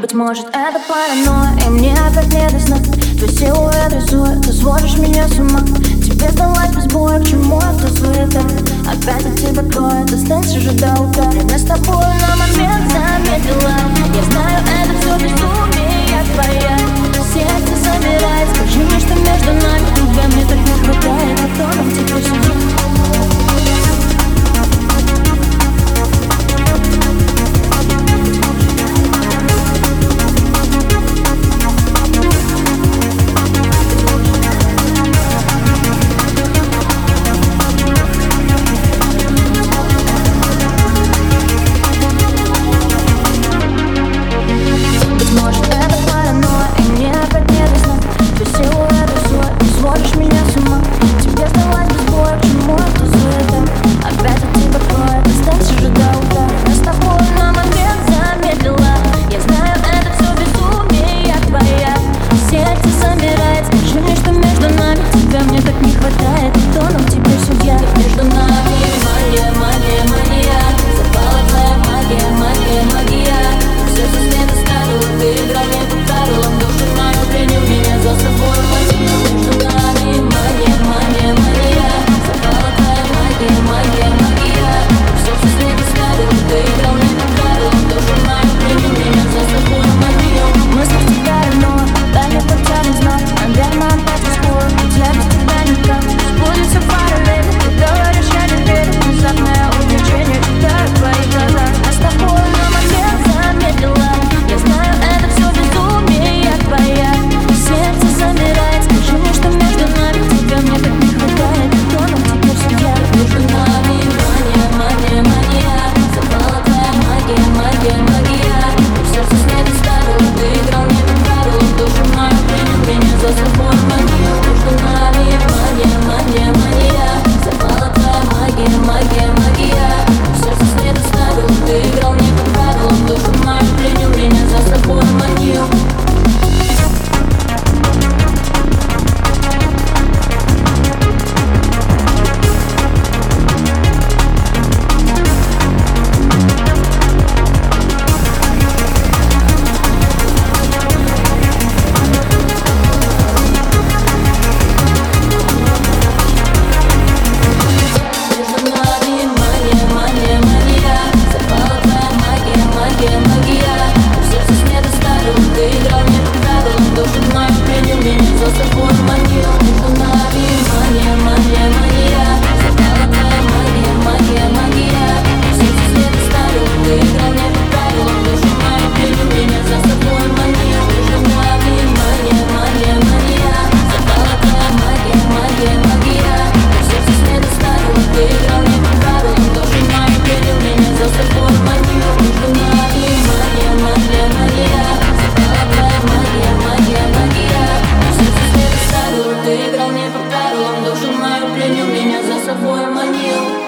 Быть может это паранойя И мне опять не до сна. Твой силуэт рисует Ты сводишь меня с ума. Тебе сдалась без боя К чему это суета? Опять от тебя кроет Останься же до утра Время с тобой на момент Все с ставил, ты играл, не покарил Тоже мое время меня за собой манил, меня за собой манил.